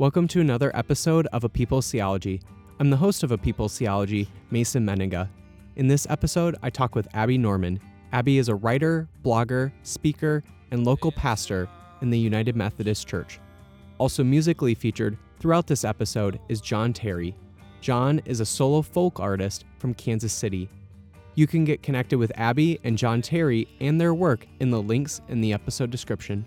Welcome to another episode of A People's Theology. I'm the host of A People's Theology, Mason Mennenga. In this episode, I talk with Abby Norman. Abby is a writer, blogger, speaker, and local pastor in the United Methodist Church. Also, musically featured throughout this episode is Jon Terrey. Jon is a solo folk artist from Kansas City. You can get connected with Abby and Jon Terrey and their work in the links in the episode description.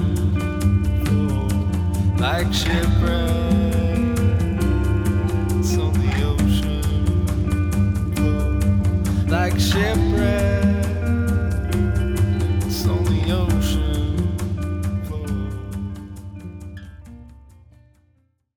like shipwrecks on the ocean, floor, like shipwrecks on the ocean. floor.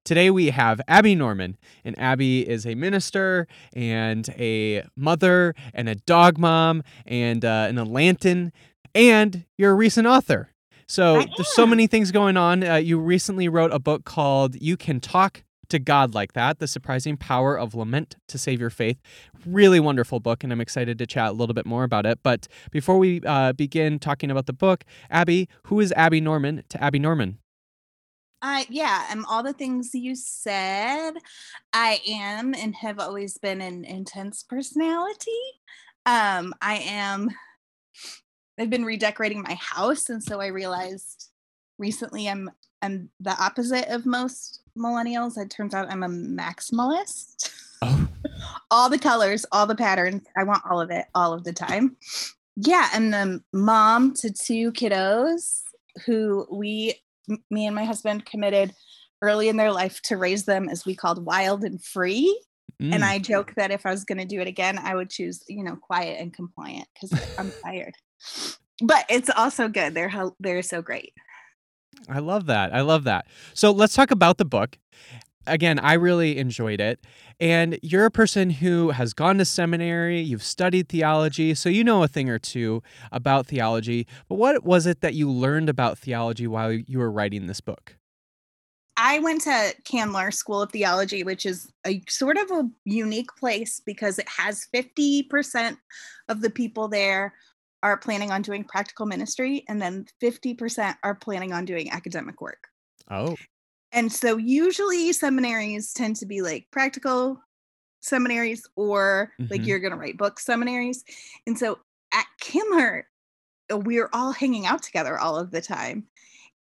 Today we have Abby Norman, and Abby is a minister and a mother and a dog mom and uh, an Atlantan, and you're a recent author. So there's so many things going on. Uh, you recently wrote a book called "You Can Talk to God Like That: The Surprising Power of Lament to Save Your Faith." Really wonderful book, and I'm excited to chat a little bit more about it. But before we uh, begin talking about the book, Abby, who is Abby Norman? To Abby Norman. I yeah, I'm all the things you said. I am and have always been an intense personality. Um, I am I've been redecorating my house, and so I realized recently I'm I'm the opposite of most millennials. It turns out I'm a maximalist. Oh. all the colors, all the patterns. I want all of it all of the time. Yeah, I'm the mom to two kiddos who we me and my husband committed early in their life to raise them as we called wild and free. Mm. And I joke that if I was going to do it again, I would choose, you know, quiet and compliant because I'm tired. But it's also good. They're they're so great. I love that. I love that. So let's talk about the book. Again, I really enjoyed it. And you're a person who has gone to seminary, you've studied theology, so you know a thing or two about theology. But what was it that you learned about theology while you were writing this book? I went to Candler School of Theology, which is a sort of a unique place because it has 50% of the people there are planning on doing practical ministry, and then 50% are planning on doing academic work. Oh. And so usually seminaries tend to be like practical seminaries or like Mhm. you're going to write books seminaries. And so at Candler, uh, we're all hanging out together all of the time.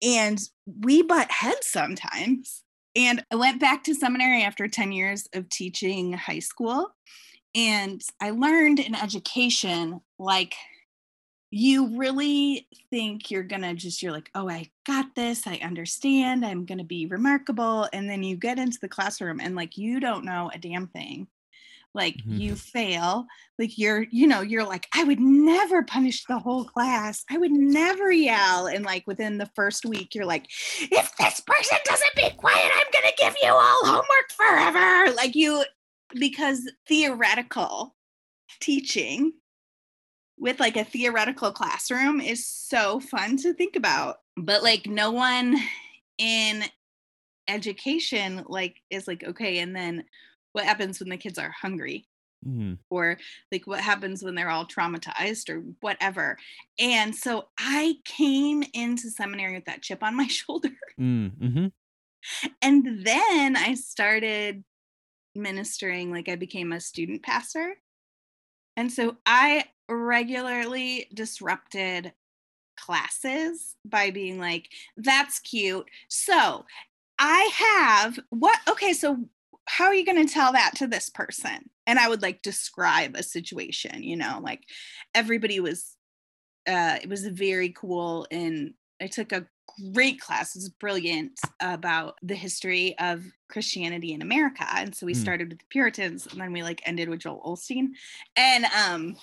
And we butt heads sometimes. And I went back to seminary after 10 years of teaching high school. And I learned in education, like, you really think you're gonna just, you're like, oh, I got this, I understand, I'm gonna be remarkable. And then you get into the classroom and, like, you don't know a damn thing. Like, Mhm. you fail. Like, you're, you know, you're like, I would never punish the whole class, I would never yell. And, like, within the first week, you're like, if this person doesn't be quiet, I'm gonna give you all homework forever. Like, you, because theoretical teaching with like a theoretical classroom is so fun to think about. But like no one in education like is like okay and then what happens when the kids are hungry? Mm. or like what happens when they're all traumatized or whatever. And so i came into seminary with that chip on my shoulder. Mm. hmm and then i started ministering like i became a student pastor. And so i regularly disrupted classes by being like that's cute. So i have what okay so how are you going to tell that to this person? And i would like describe a situation you know like everybody was uh it was very cool and i took a great class it was brilliant about the history of christianity in america. And so we Hmm. started with the puritans and then we like ended with joel osteen. And um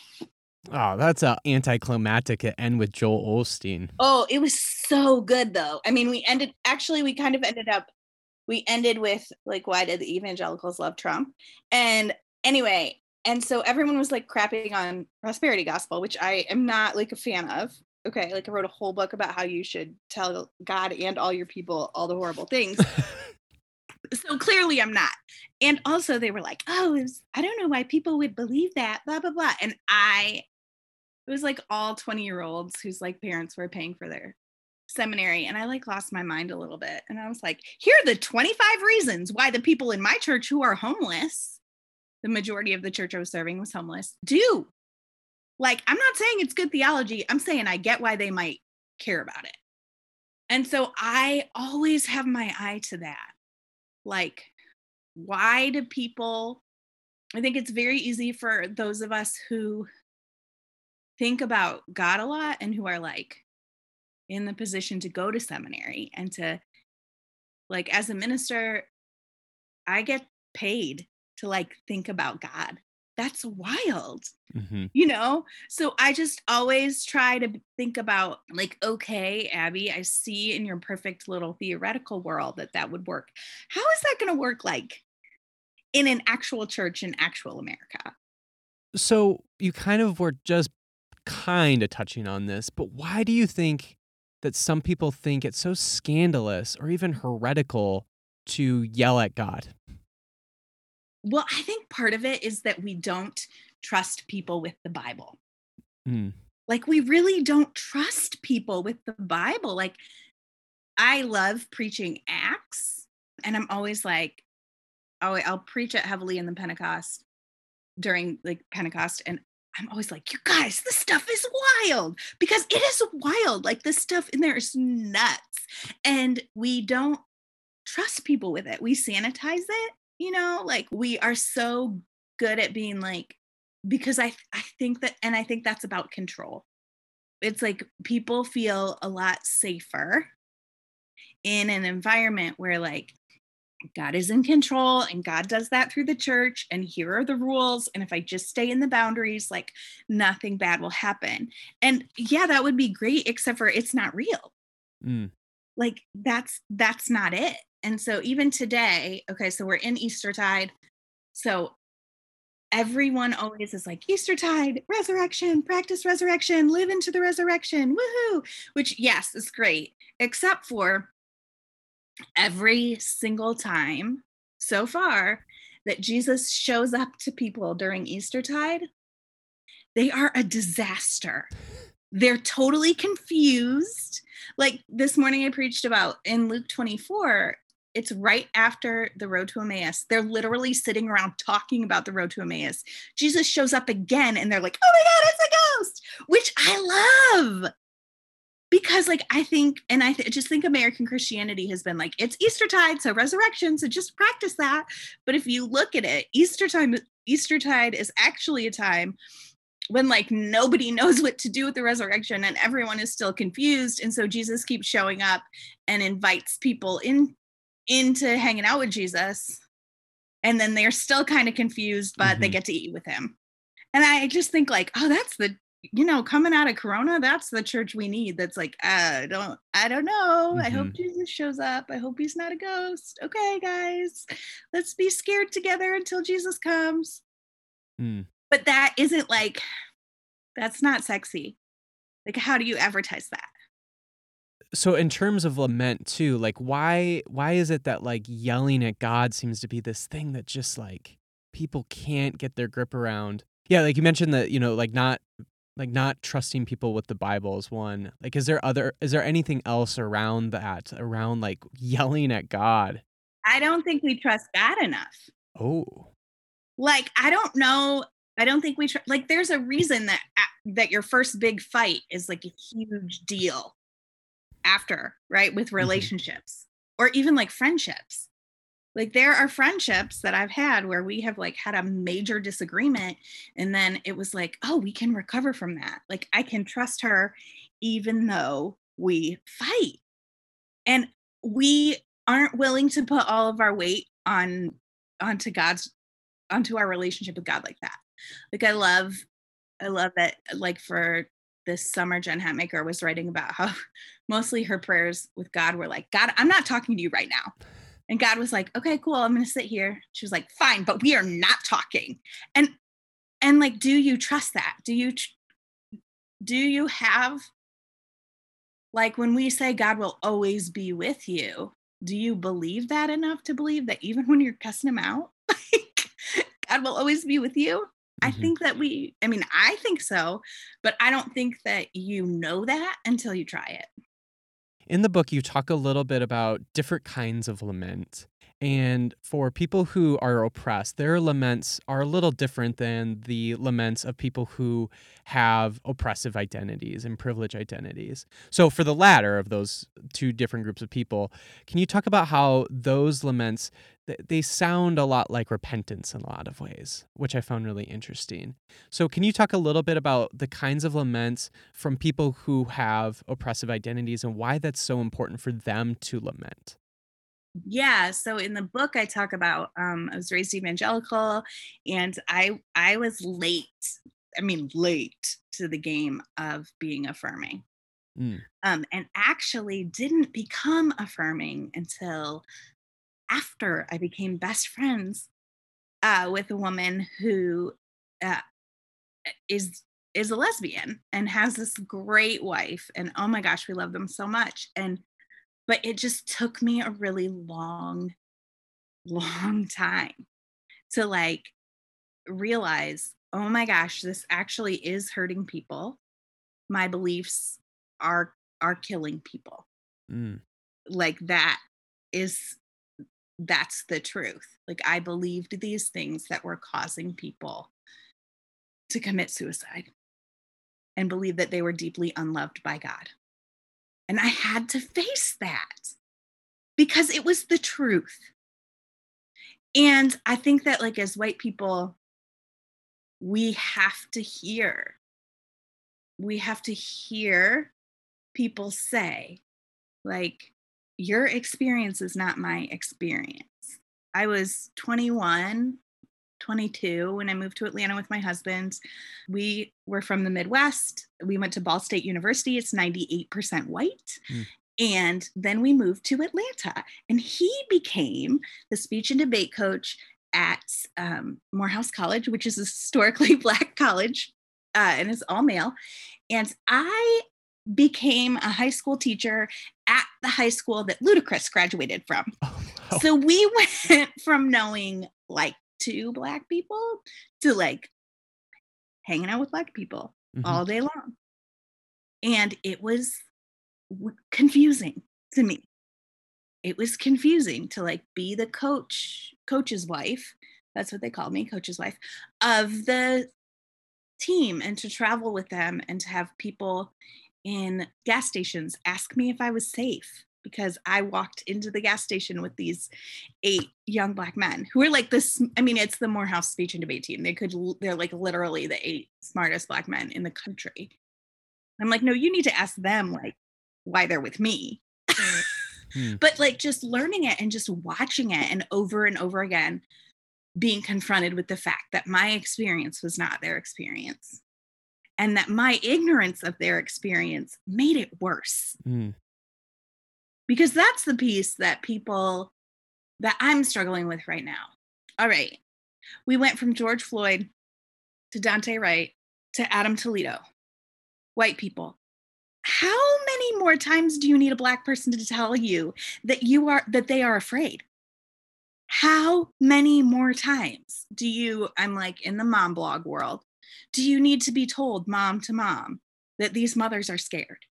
Oh, that's a anticlimactic at end with Joel Osteen. Oh, it was so good though. I mean, we ended actually we kind of ended up we ended with like why did the evangelicals love Trump? And anyway, and so everyone was like crapping on prosperity gospel, which I am not like a fan of. Okay, like I wrote a whole book about how you should tell God and all your people all the horrible things. so clearly I'm not. And also they were like, "Oh, was, I don't know why people would believe that." Blah blah blah. And I it was like all 20 year olds whose like parents were paying for their seminary and I like lost my mind a little bit and I was like, "Here are the 25 reasons why the people in my church who are homeless, the majority of the church I was serving was homeless, do." Like, I'm not saying it's good theology. I'm saying I get why they might care about it. And so I always have my eye to that like why do people i think it's very easy for those of us who think about god a lot and who are like in the position to go to seminary and to like as a minister i get paid to like think about god. That's wild mm-hmm. you know? So i just always try to think about like okay abby i see in your perfect little theoretical world that that would work. How is that going to work like in an actual church in actual america? So you kind of were just kind of touching on this but why do you think that some people think it's so scandalous or even heretical to yell at god well, I think part of it is that we don't trust people with the Bible. Mm. Like, we really don't trust people with the Bible. Like, I love preaching Acts, and I'm always like, oh, I'll preach it heavily in the Pentecost during like Pentecost, and I'm always like, you guys, this stuff is wild because it is wild. Like, this stuff in there is nuts, and we don't trust people with it. We sanitize it you know like we are so good at being like because i i think that and i think that's about control it's like people feel a lot safer in an environment where like God is in control and God does that through the church and here are the rules and if I just stay in the boundaries like nothing bad will happen. And yeah, that would be great except for it's not real. Mm. Like that's that's not it. And so even today, okay, so we're in Eastertide. So everyone always is like Eastertide, resurrection, practice resurrection, live into the resurrection, woohoo, which yes, is great, except for every single time so far that Jesus shows up to people during Eastertide, they are a disaster. They're totally confused. Like this morning, I preached about in Luke 24, it's right after the road to Emmaus. They're literally sitting around talking about the road to Emmaus. Jesus shows up again and they're like, oh my God, it's a ghost, which I love. Because, like, I think, and I th- just think American Christianity has been like, it's Easter tide, so resurrection, so just practice that. But if you look at it, Easter time, Easter tide is actually a time when like nobody knows what to do with the resurrection and everyone is still confused and so jesus keeps showing up and invites people in into hanging out with Jesus. And then they're still kind of confused, but mm-hmm. they get to eat with him. And I just think like, oh, that's the you know, coming out of Corona, that's the church we need. That's like, I don't, I don't know. Mm-hmm. I hope mm-hmm. Jesus shows up. I hope he's not a ghost. Okay, guys, let's be scared together until Jesus comes. Mm. But that isn't like, that's not sexy. Like, how do you advertise that? so in terms of lament too like why why is it that like yelling at god seems to be this thing that just like people can't get their grip around yeah like you mentioned that you know like not like not trusting people with the bible is one like is there other is there anything else around that around like yelling at god i don't think we trust god enough oh like i don't know i don't think we tr- like there's a reason that that your first big fight is like a huge deal after, right? With mm-hmm. relationships mm-hmm. or even like friendships. Like there are friendships that I've had where we have like had a major disagreement and then it was like, oh, we can recover from that. Like I can trust her even though we fight. And we aren't willing to put all of our weight on onto God's onto our relationship with God like that. Like I love I love that like for this summer Jen Hatmaker was writing about how mostly her prayers with God were like, God, I'm not talking to you right now. And God was like, okay, cool. I'm going to sit here. She was like, fine, but we are not talking. And, and like, do you trust that? Do you, do you have, like, when we say God will always be with you, do you believe that enough to believe that even when you're cussing him out, like, God will always be with you? I Mhm. think that we, I mean, I think so, but I don't think that you know that until you try it. In the book, you talk a little bit about different kinds of lament. And for people who are oppressed, their laments are a little different than the laments of people who have oppressive identities and privileged identities. So, for the latter of those two different groups of people, can you talk about how those laments they sound a lot like repentance in a lot of ways, which I found really interesting. So, can you talk a little bit about the kinds of laments from people who have oppressive identities and why that's so important for them to lament? Yeah so in the book i talk about um i was raised evangelical and i i was late i mean late to the game of being affirming Mm. um and actually didn't become affirming until after i became best friends uh with a woman who uh, is is a lesbian and has this great wife and oh my gosh we love them so much and but it just took me a really long long time to like realize oh my gosh this actually is hurting people. My beliefs are are killing people. Mm. like that is that's the truth. Like i believed these things that were causing people to commit suicide and believe that they were deeply unloved by god and i had to face that because it was the truth. And i think that like as white people we have to hear we have to hear people say like your experience is not my experience. I was 21 22 when i moved to atlanta with my husband we were from the midwest we went to ball state university it's 98% white Mm. and then we moved to atlanta and he became the speech and debate coach at um, morehouse college which is a historically black college uh, and it's all male and i became a high school teacher at the high school that Ludacris graduated from. Oh, wow. So we went from knowing like two black people to like hanging out with black people Mhm. all day long. And it was confusing to me. It was confusing to like be the coach, coach's wife. That's what they called me, coach's wife of the team and to travel with them and to have people in gas stations ask me if I was safe because I walked into the gas station with these eight young black men who are like this. I mean, it's the Morehouse speech and debate team. They could, they're like literally the eight smartest black men in the country. I'm like, no, you need to ask them like why they're with me. Hmm. But like just learning it and just watching it and over and over again being confronted with the fact that my experience was not their experience and that my ignorance of their experience made it worse Mm. Because that's the piece that people that I'm struggling with right now. All right. We went from George Floyd to Daunte Wright to Adam Toledo. White people. How many more times do you need a black person to tell you that you are that they are afraid? How many more times do you I'm like in the mom blog world, do you need to be told mom to mom that these mothers are scared?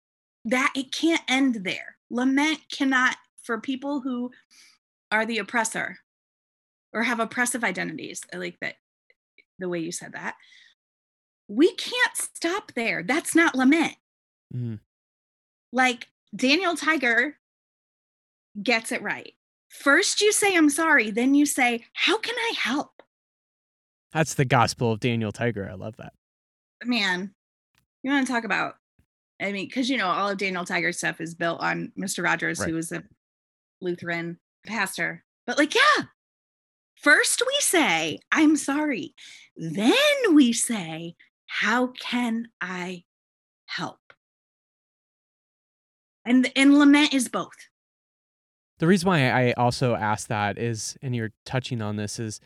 That it can't end there. Lament cannot, for people who are the oppressor or have oppressive identities, I like that the way you said that. We can't stop there. That's not lament. Mm. Like Daniel Tiger gets it right. First, you say, I'm sorry. Then you say, How can I help? That's the gospel of Daniel Tiger. I love that. Man, you want to talk about, I mean, because, you know, all of Daniel Tiger's stuff is built on Mr. Rogers, Right. who was a Lutheran pastor. But, like, yeah, first we say, I'm sorry. Then we say, How can I help? And, and lament is both. The reason why I also asked that is, and you're touching on this, is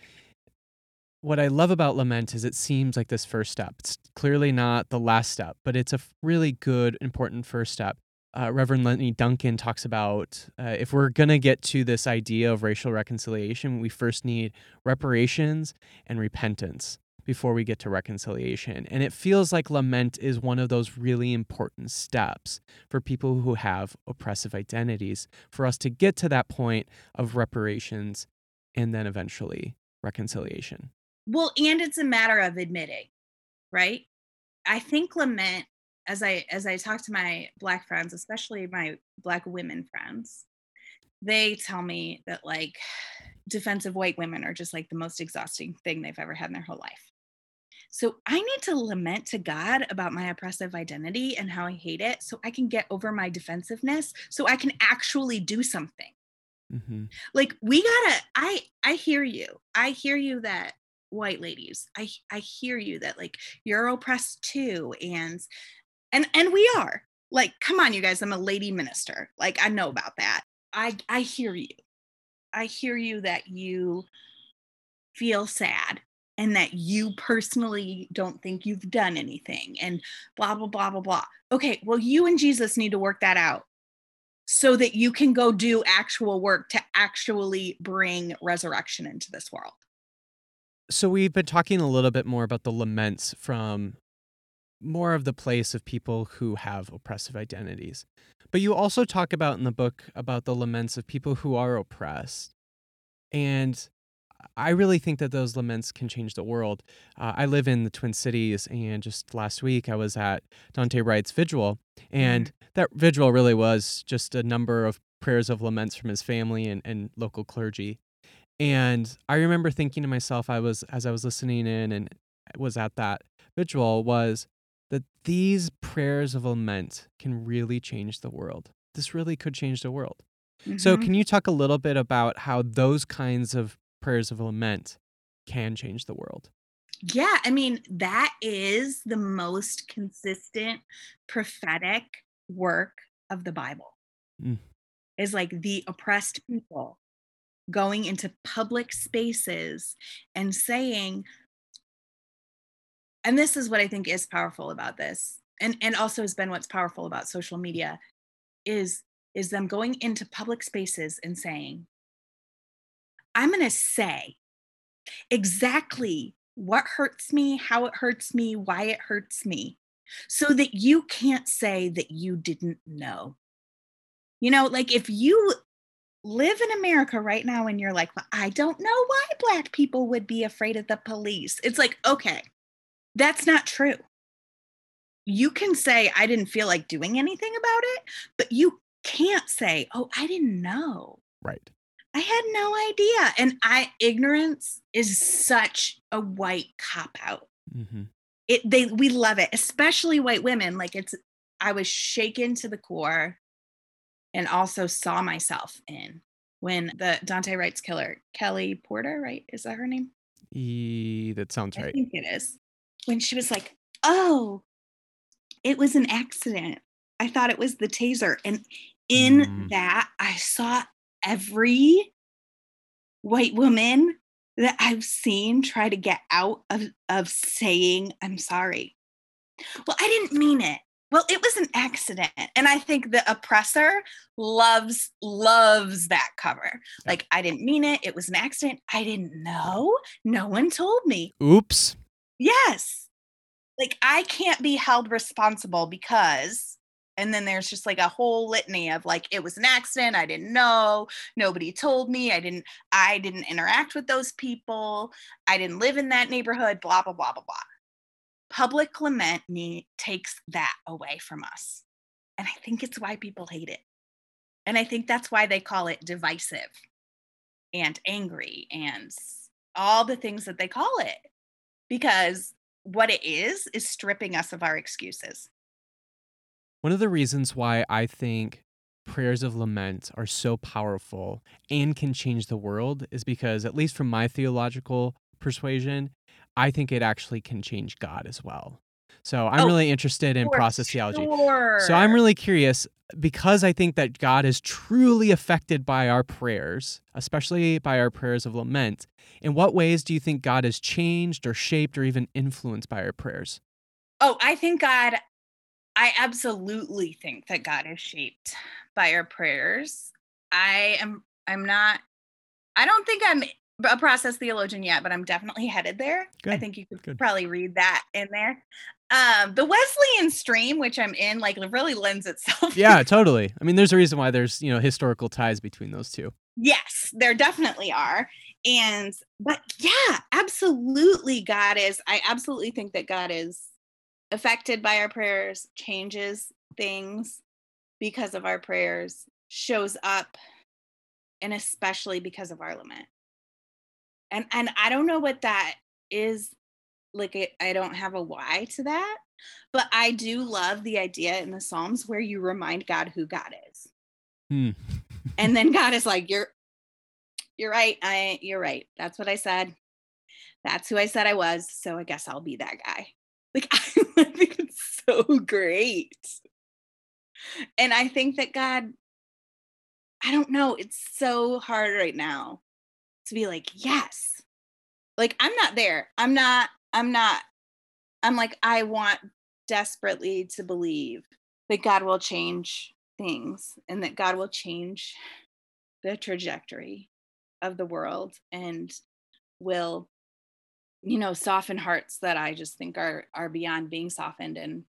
what I love about lament is it seems like this first step. It's clearly not the last step, but it's a really good, important first step. Uh, Reverend Lenny Duncan talks about uh, if we're going to get to this idea of racial reconciliation, we first need reparations and repentance before we get to reconciliation. And it feels like lament is one of those really important steps for people who have oppressive identities for us to get to that point of reparations and then eventually reconciliation. Well, and it's a matter of admitting, right? I think lament as I as I talk to my black friends, especially my black women friends, they tell me that like defensive white women are just like the most exhausting thing they've ever had in their whole life. So I need to lament to God about my oppressive identity and how I hate it so I can get over my defensiveness so I can actually do something. Mm-hmm. Like we got to I I hear you. I hear you that white ladies. I I hear you that like you're oppressed too and and and we are. Like come on you guys, I'm a lady minister. Like I know about that. I I hear you. I hear you that you feel sad and that you personally don't think you've done anything and blah blah blah blah blah. Okay, well you and Jesus need to work that out so that you can go do actual work to actually bring resurrection into this world. So we've been talking a little bit more about the laments from more of the place of people who have oppressive identities. But you also talk about in the book about the laments of people who are oppressed. And I really think that those laments can change the world. Uh, I live in the Twin Cities, and just last week I was at Daunte Wright's vigil, and that vigil really was just a number of prayers of laments from his family and, and local clergy. And I remember thinking to myself, I was as I was listening in and was at that vigil, was that these prayers of lament can really change the world. This really could change the world. So, Mhm. can you talk a little bit about how those kinds of prayers of lament can change the world? Yeah, I mean, that is the most consistent prophetic work of the Bible. Mm. Is like the oppressed people going into public spaces and saying, and this is what I think is powerful about this, and, and also has been what's powerful about social media, is is them going into public spaces and saying, I'm gonna say exactly what hurts me, how it hurts me, why it hurts me, so that you can't say that you didn't know. You know, like if you live in America right now and you're like, well, I don't know why Black people would be afraid of the police, it's like, okay, that's not true. You can say, I didn't feel like doing anything about it, but you can't say, oh, I didn't know. Right. I had no idea. And I ignorance is such a white cop out. Mm-hmm. It they we love it, especially white women. Like it's I was shaken to the core and also saw myself in when the Daunte Wright's killer, Kelly Porter, right? Is that her name? E- that sounds I right. I think it is. When she was like, "Oh, it was an accident. I thought it was the taser." And in Mm. that, I saw every white woman that I've seen try to get out of of saying, "I'm sorry." Well, I didn't mean it. Well, it was an accident. And I think the oppressor loves loves that cover. Like I didn't mean it. It was an accident. I didn't know. No one told me. Oops. Yes. Like I can't be held responsible because and then there's just like a whole litany of like it was an accident, I didn't know, nobody told me, I didn't I didn't interact with those people, I didn't live in that neighborhood, blah blah blah blah blah. Public lament me takes that away from us. And I think it's why people hate it. And I think that's why they call it divisive and angry and all the things that they call it because what it is is stripping us of our excuses. One of the reasons why I think prayers of lament are so powerful and can change the world is because, at least from my theological persuasion, I think it actually can change God as well. So I'm Oh, really interested in process theology. So I'm really curious because I think that God is truly affected by our prayers, especially by our prayers of lament. In what ways do you think God has changed or shaped or even influenced by our prayers? Oh, I think God, I absolutely think that God is shaped by our prayers. I am, I'm not, I don't think I'm a process theologian yet, but I'm definitely headed there. I think you could good. probably read that in there. Um, the Wesleyan stream, which I'm in, like really lends itself. Yeah, totally. I mean, there's a reason why there's, you know, historical ties between those two. yes, there definitely are. And, but yeah, absolutely, God is, I absolutely think that God is affected by our prayers, changes things because of our prayers, shows up, and especially because of our lament. And and I don't know what that is like I don't have a why to that, but I do love the idea in the Psalms where you remind God who God is. Hmm. And then God is like, You're you're right. I you're right. That's what I said. That's who I said I was. So I guess I'll be that guy. Like I think it's so great. And I think that God, I don't know, it's so hard right now to be like, yes. Like I'm not there. I'm not, I'm not, I'm like, I want desperately to believe that God will change things and that God will change the trajectory of the world and will you know soften hearts that i just think are are beyond being softened and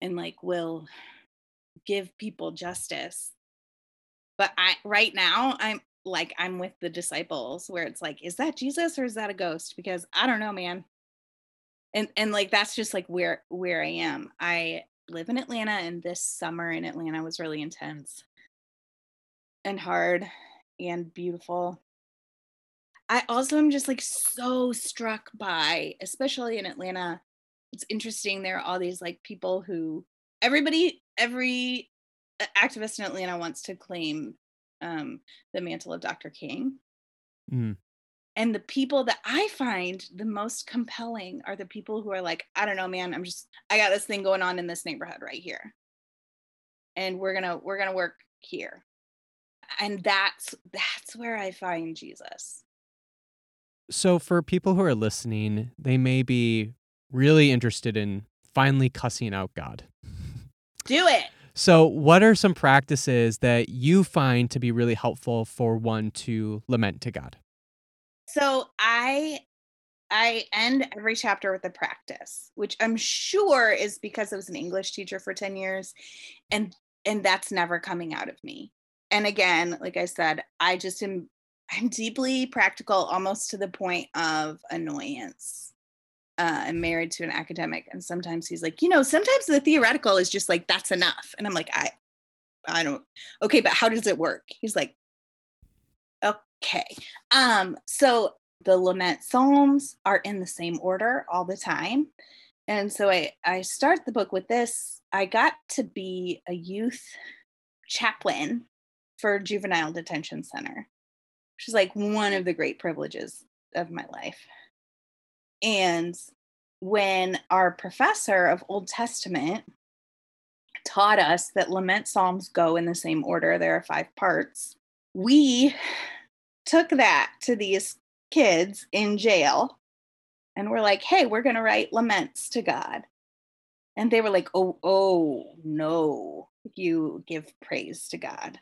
and like will give people justice but i right now i'm like i'm with the disciples where it's like is that jesus or is that a ghost? Because i don't know man. And and like that's just like where where i am. I live in atlanta and this summer in atlanta was really intense. And hard and beautiful. I also am just like so struck by, especially in Atlanta, it's interesting. There are all these like people who everybody, every uh, activist in Atlanta wants to claim um, the mantle of Dr. King. Mm. And the people that I find the most compelling are the people who are like, I don't know, man, I'm just, I got this thing going on in this neighborhood right here. And we're gonna, we're gonna work here. And that's that's where I find Jesus. So, for people who are listening, they may be really interested in finally cussing out God. Do it. So, what are some practices that you find to be really helpful for one to lament to God? So I I end every chapter with a practice, which I'm sure is because I was an English teacher for 10 years and and that's never coming out of me. And again, like I said, I just am I'm deeply practical almost to the point of annoyance. Uh, I'm married to an academic and sometimes he's like, you know, sometimes the theoretical is just like that's enough. And I'm like, I I don't okay, but how does it work? He's like, okay. Um, so the lament psalms are in the same order all the time. And so I, I start the book with this. I got to be a youth chaplain for juvenile detention center, which is like one of the great privileges of my life. And when our professor of Old Testament taught us that lament psalms go in the same order, there are five parts, we took that to these kids in jail and we're like, hey, we're going to write laments to God. And they were like, oh, oh, no, you give praise to God.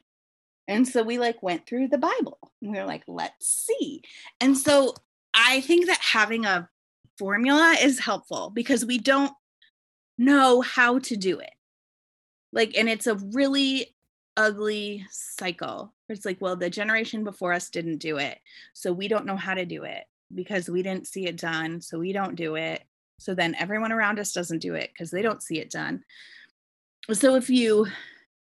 And so we like went through the Bible and we were like, let's see. And so I think that having a formula is helpful because we don't know how to do it. Like, and it's a really ugly cycle. It's like, well, the generation before us didn't do it. So we don't know how to do it because we didn't see it done. So we don't do it. So then everyone around us doesn't do it because they don't see it done. So if you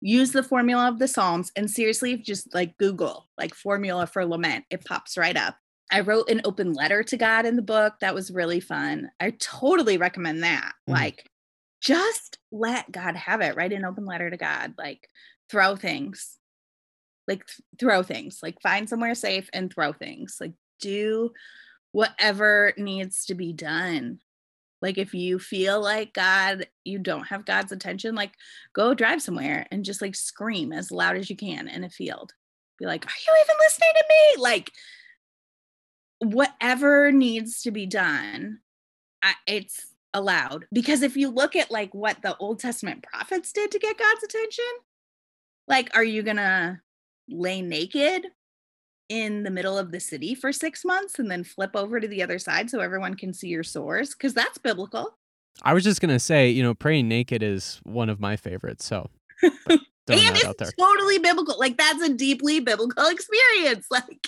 use the formula of the Psalms and seriously, if just like Google like formula for lament, it pops right up. I wrote an open letter to God in the book. That was really fun. I totally recommend that. Mhm. Like, just let God have it. Write an open letter to God. Like, throw things. Like, th- throw things. Like, find somewhere safe and throw things. Like, do whatever needs to be done. Like if you feel like God, you don't have God's attention, like go drive somewhere and just like scream as loud as you can in a field. Be like, are you even listening to me? Like whatever needs to be done, it's allowed. Because if you look at like what the Old Testament prophets did to get God's attention, like, are you gonna lay naked in the middle of the city for six months and then flip over to the other side so everyone can see your sores? Because that's biblical. I was just gonna say, you know, praying naked is one of my favorites. So and that out there. it's totally biblical. Like that's a deeply biblical experience. Like,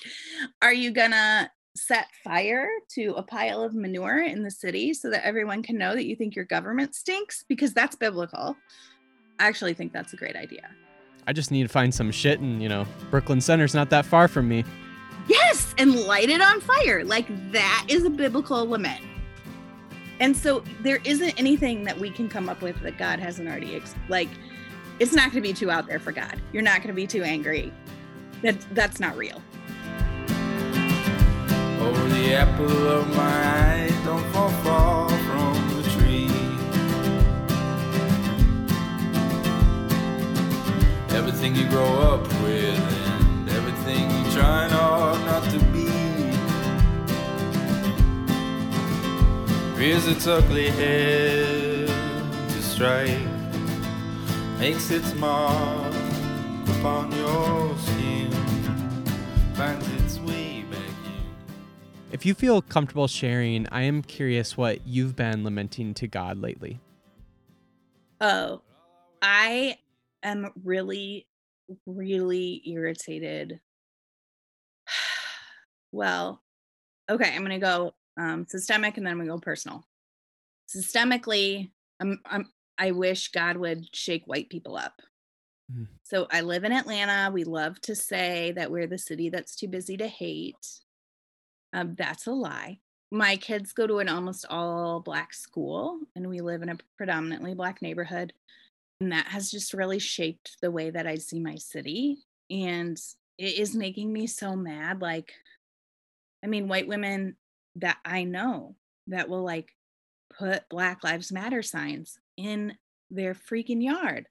are you gonna set fire to a pile of manure in the city so that everyone can know that you think your government stinks? Because that's biblical. I actually think that's a great idea. I just need to find some shit, and you know, Brooklyn Center's not that far from me. Yes, and light it on fire. Like that is a biblical limit. And so there isn't anything that we can come up with that God hasn't already ex- like it's not going to be too out there for God. You're not going to be too angry. That that's not real. Oh, the apple of my eye, don't fall far from the tree. Everything you grow up with, and everything you try hard not to be, rears its ugly head to strike, makes its mark upon your skin, If you feel comfortable sharing, I am curious what you've been lamenting to God lately. Oh, I am really, really irritated. well, okay, I'm gonna go um, systemic and then I'm gonna go personal. Systemically, I'm, I'm I wish God would shake white people up. Mhm. So I live in Atlanta. We love to say that we're the city that's too busy to hate. Um, that's a lie. My kids go to an almost all black school, and we live in a predominantly black neighborhood. And that has just really shaped the way that I see my city. And it is making me so mad. Like, I mean, white women that I know that will like put Black Lives Matter signs in their freaking yard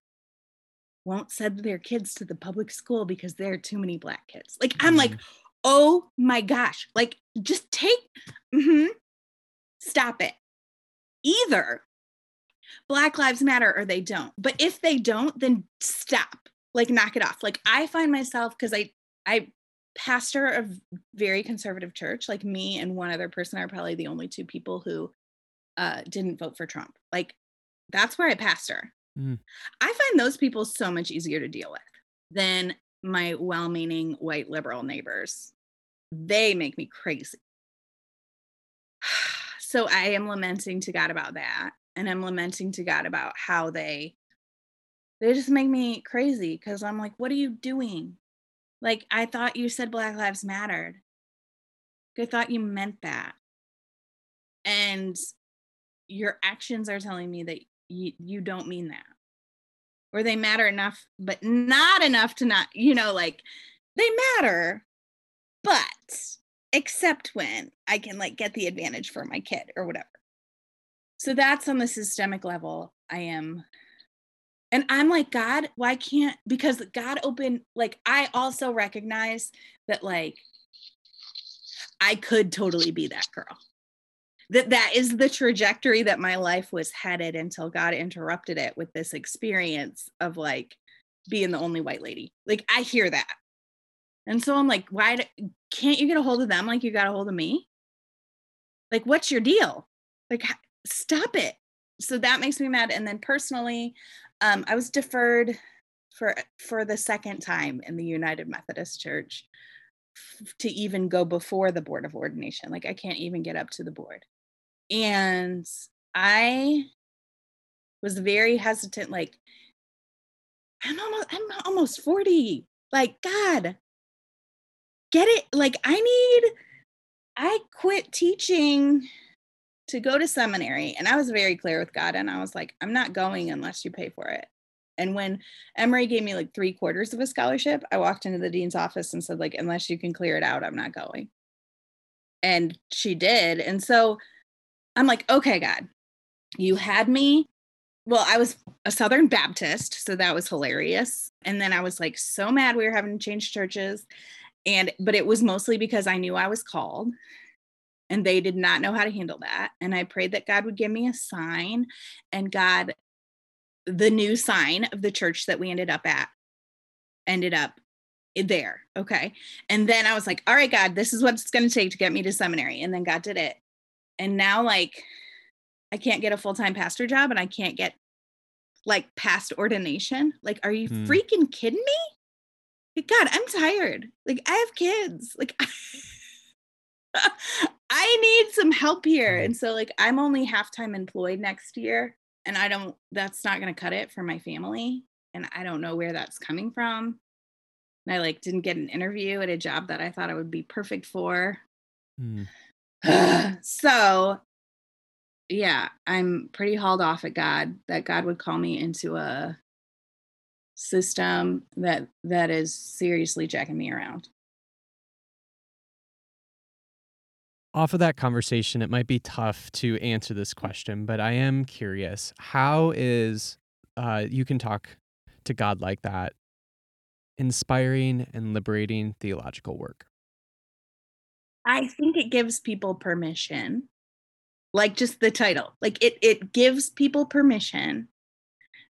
won't send their kids to the public school because there are too many black kids. Like, I'm like, oh my gosh, like, just take, mhm, stop it. Either Black Lives Matter or they don't. But if they don't, then stop. Like knock it off. Like I find myself because I I pastor a very conservative church. Like me and one other person are probably the only two people who uh didn't vote for Trump. Like that's where I pastor. Mm. I find those people so much easier to deal with than my well-meaning white liberal neighbors. They make me crazy. So I am lamenting to God about that. And I'm lamenting to God about how they they just make me crazy because I'm like, what are you doing? Like, I thought you said Black Lives Mattered. I thought you meant that. And your actions are telling me that you, you don't mean that. Or they matter enough, but not enough to not, you know, like they matter, but except when I can like get the advantage for my kid or whatever. So that's on the systemic level. I am and I'm like, God, why can't because God opened like I also recognize that like I could totally be that girl. That that is the trajectory that my life was headed until God interrupted it with this experience of like being the only white lady. Like I hear that. And so I'm like, why do, can't you get a hold of them like you got a hold of me? Like what's your deal? Like stop it. So that makes me mad and then personally um, I was deferred for for the second time in the United Methodist Church to even go before the board of ordination. Like I can't even get up to the board. And I was very hesitant like I'm almost I'm almost 40. Like god. Get it like I need I quit teaching to go to seminary and I was very clear with God and I was like I'm not going unless you pay for it. And when Emory gave me like three quarters of a scholarship, I walked into the dean's office and said, like, unless you can clear it out, I'm not going. And she did. And so I'm like, okay, God, you had me. Well i was a southern baptist so that was hilarious. And then i was like so mad we were having to change churches. And but it was mostly because i knew i was called and they did not know how to handle that. And i prayed that god would give me a sign and god the new sign of the church that we ended up at ended up there okay? And then i was like all right god this is what it's going to take to get me to seminary. And then god did it and now like I can't get a full-time pastor job and I can't get like past ordination. Like, are you Hmm. freaking kidding me? Like, God, I'm tired. Like, I have kids. Like, I need some help here. Mhm. And so, like, I'm only half time employed next year. And I don't, that's not going to cut it for my family. And I don't know where that's coming from. And I like didn't get an interview at a job that I thought I would be perfect for. Hmm. so yeah i'm pretty hauled off at god that god would call me into a system that that is seriously jacking me around Off of that conversation, it might be tough to answer this question, but I am curious. How is uh, you can talk to God like that, inspiring and liberating theological work? I think it gives people permission. Like just the title like it it gives people permission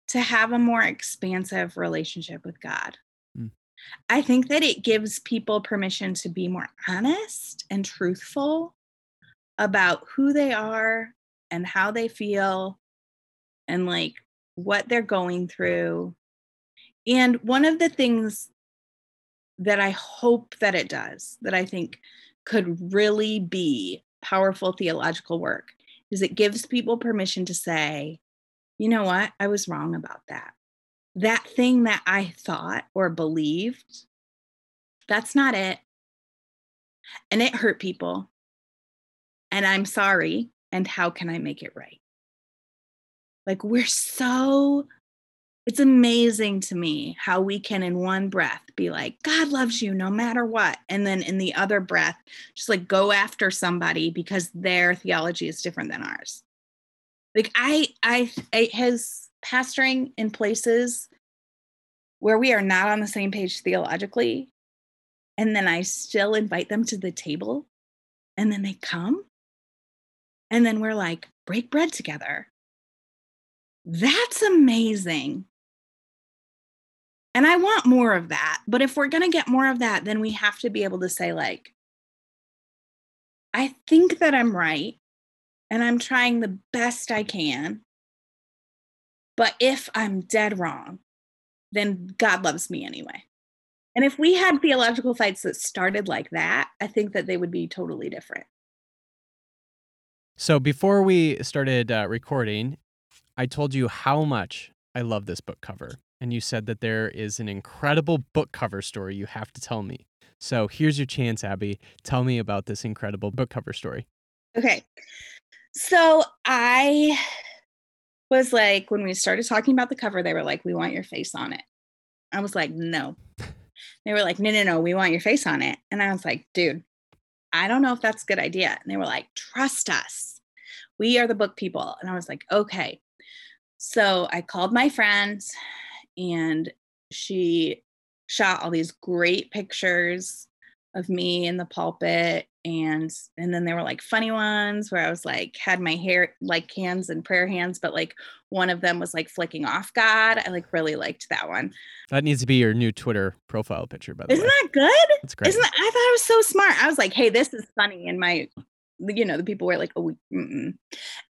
to have a more expansive relationship with god. Mm. i think that it gives people permission to be more honest and truthful about who they are and how they feel and like what they're going through. And one of the things that i hope that it does that i think could really be powerful theological work is it gives people permission to say, you know what, I was wrong about that. That thing that I thought or believed, that's not it. And it hurt people. And I'm sorry. And how can I make it right? Like, we're so, it's amazing to me how we can, in one breath, be like, God loves you no matter what. And then in the other breath, just like go after somebody because their theology is different than ours. Like, I, I, I has pastoring in places where we are not on the same page theologically. And then I still invite them to the table and then they come. And then we're like, break bread together. That's amazing. And I want more of that. But if we're going to get more of that, then we have to be able to say, like, I think that I'm right and I'm trying the best I can. But if I'm dead wrong, then God loves me anyway. And if we had theological fights that started like that, I think that they would be totally different. So before we started uh, recording, I told you how much I love this book cover. And you said that there is an incredible book cover story you have to tell me. So here's your chance, Abby. Tell me about this incredible book cover story. Okay. So I was like, when we started talking about the cover, they were like, we want your face on it. I was like, no. They were like, no, no, no, we want your face on it. And I was like, dude, I don't know if that's a good idea. And they were like, trust us. We are the book people. And I was like, okay. So I called my friend and she shot all these great pictures of me in the pulpit and and then there were like funny ones where I was like had my hair like hands and prayer hands but like one of them was like flicking off God. I like really liked that one. That needs to be your new Twitter profile picture, by the way. Isn't that good? That's great. Isn't that, I thought it was so smart. I was like, hey, this is funny. And my, you know, the people were like, oh, mm-mm.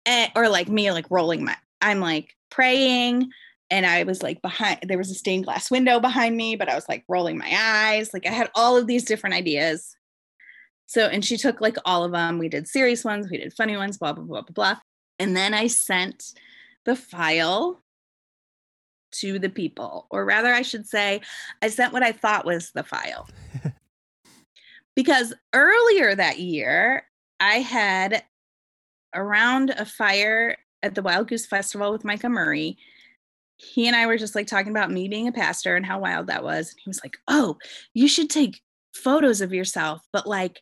Eh, or like me, like rolling my, I'm like praying. And I was like behind, there was a stained glass window behind me, but I was like rolling my eyes. Like I had all of these different ideas. So, and she took like all of them. We did serious ones, we did funny ones, blah, blah, blah, blah, blah. And then I sent the file to the people, or rather, I should say, I sent what I thought was the file. because earlier that year, I had around a fire at the Wild Goose Festival with Micah Murray. He and I were just like talking about me being a pastor and how wild that was. And he was like, Oh, you should take photos of yourself, but like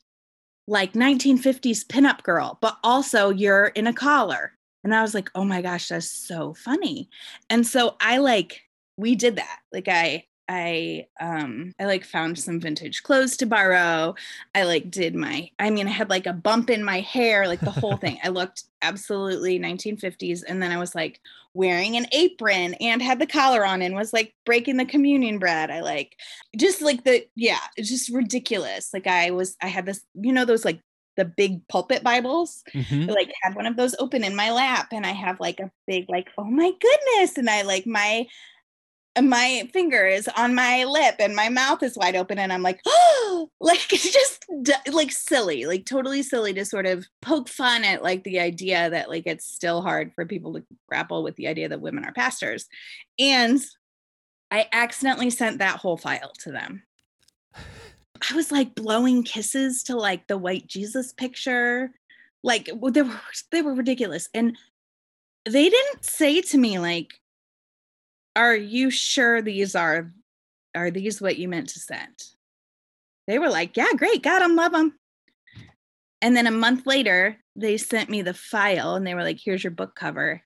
like 1950s pinup girl, but also you're in a collar. And I was like, oh my gosh, that's so funny. And so I like, we did that. Like I, I um I like found some vintage clothes to borrow. I like did my I mean I had like a bump in my hair, like the whole thing. I looked absolutely 1950s and then I was like wearing an apron and had the collar on and was like breaking the communion bread. I like just like the yeah, it's just ridiculous. Like I was I had this you know those like the big pulpit Bibles. Mhm. I, like had one of those open in my lap and I have like a big like oh my goodness and I like my my finger is on my lip and my mouth is wide open and I'm like oh like it's just like silly like totally silly to sort of poke fun at like the idea that like it's still hard for people to grapple with the idea that women are pastors and I accidentally sent that whole file to them I was like blowing kisses to like the white Jesus picture. Like they were they were ridiculous. And they didn't say to me like, "Are you sure these are are these what you meant to send?" They were like, "Yeah, great. Got them. Love them." And then a month later, they sent me the file and they were like, "Here's your book cover."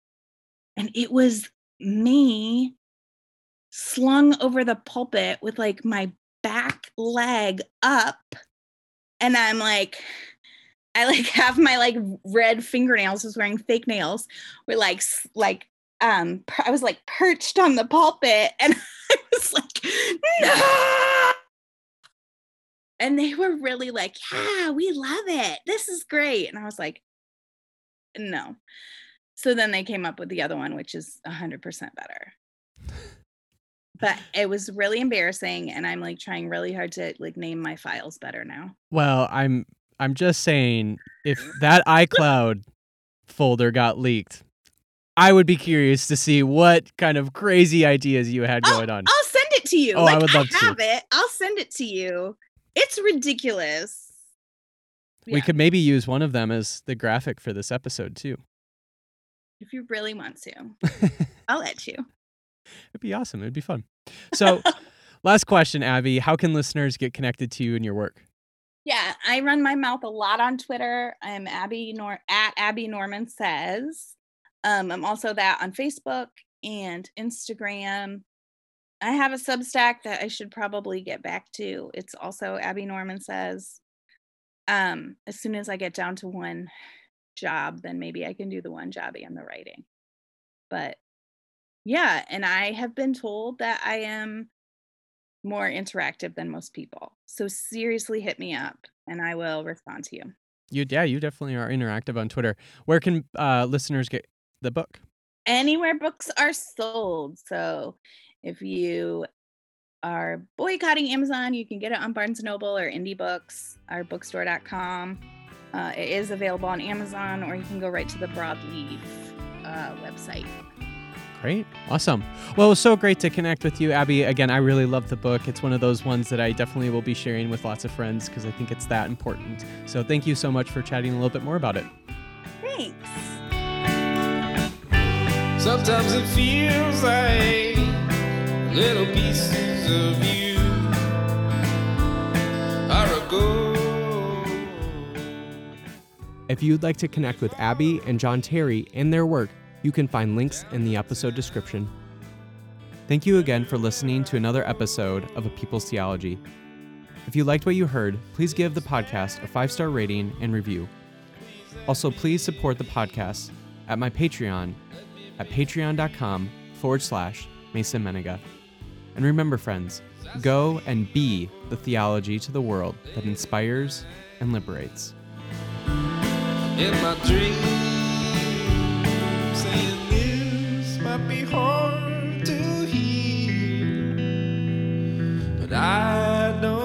And it was me slung over the pulpit with like my back leg up and i'm like i like have my like red fingernails I was wearing fake nails were like like um i was like perched on the pulpit and i was like no! And they were really like yeah we love it. This is great. And i was like no. So then they came up with the other one which is 100% better. But it was really embarrassing and i'm like trying really hard to like name my files better now. Well, I'm I'm just saying if that iCloud folder got leaked, I would be curious to see what kind of crazy ideas you had I'll, going on. I'll send it to you Oh, I would love to. have it i'll send it to you it's ridiculous We Yeah, could maybe use one of them as the graphic for this episode too. if you really want to i'll let you It'd be awesome. It'd be fun. So, last question, Abby. How can listeners get connected to you and your work? Yeah, I run my mouth a lot on Twitter. I'm Abby Nor at Abby Norman says. Um, I'm also that on Facebook and Instagram. I have a Substack that I should probably get back to. It's also Abby Norman says. Um, as soon as I get down to one job, then maybe I can do the one job and the writing. But yeah, and I have been told that I am more interactive than most people. So seriously hit me up and I will respond to you. You, yeah, you definitely are interactive on Twitter. Where can uh, listeners get the book? Anywhere books are sold. So if you are boycotting Amazon, you can get it on Barnes & Noble or Indie Books, our bookstore.com. Uh, it is available on Amazon or you can go right to the Broadleaf uh, website. Great. Awesome. Well, it was so great to connect with you, Abby. Again, I really love the book. It's one of those ones that I definitely will be sharing with lots of friends because I think it's that important. So thank you so much for chatting a little bit more about it. Thanks. Sometimes it feels like little pieces of you are a gold. If you'd like to connect with Abby and Jon Terrey and their work, you can find links in the episode description. Thank you again for listening to another episode of A People's Theology. If you liked what you heard, please give the podcast a five star rating and review. Also, please support the podcast at my Patreon at patreon.com forward slash Mason Mennenga. And remember, friends, go and be the theology to the world that inspires and liberates. In my dream, saying this might be hard to hear, but I don't.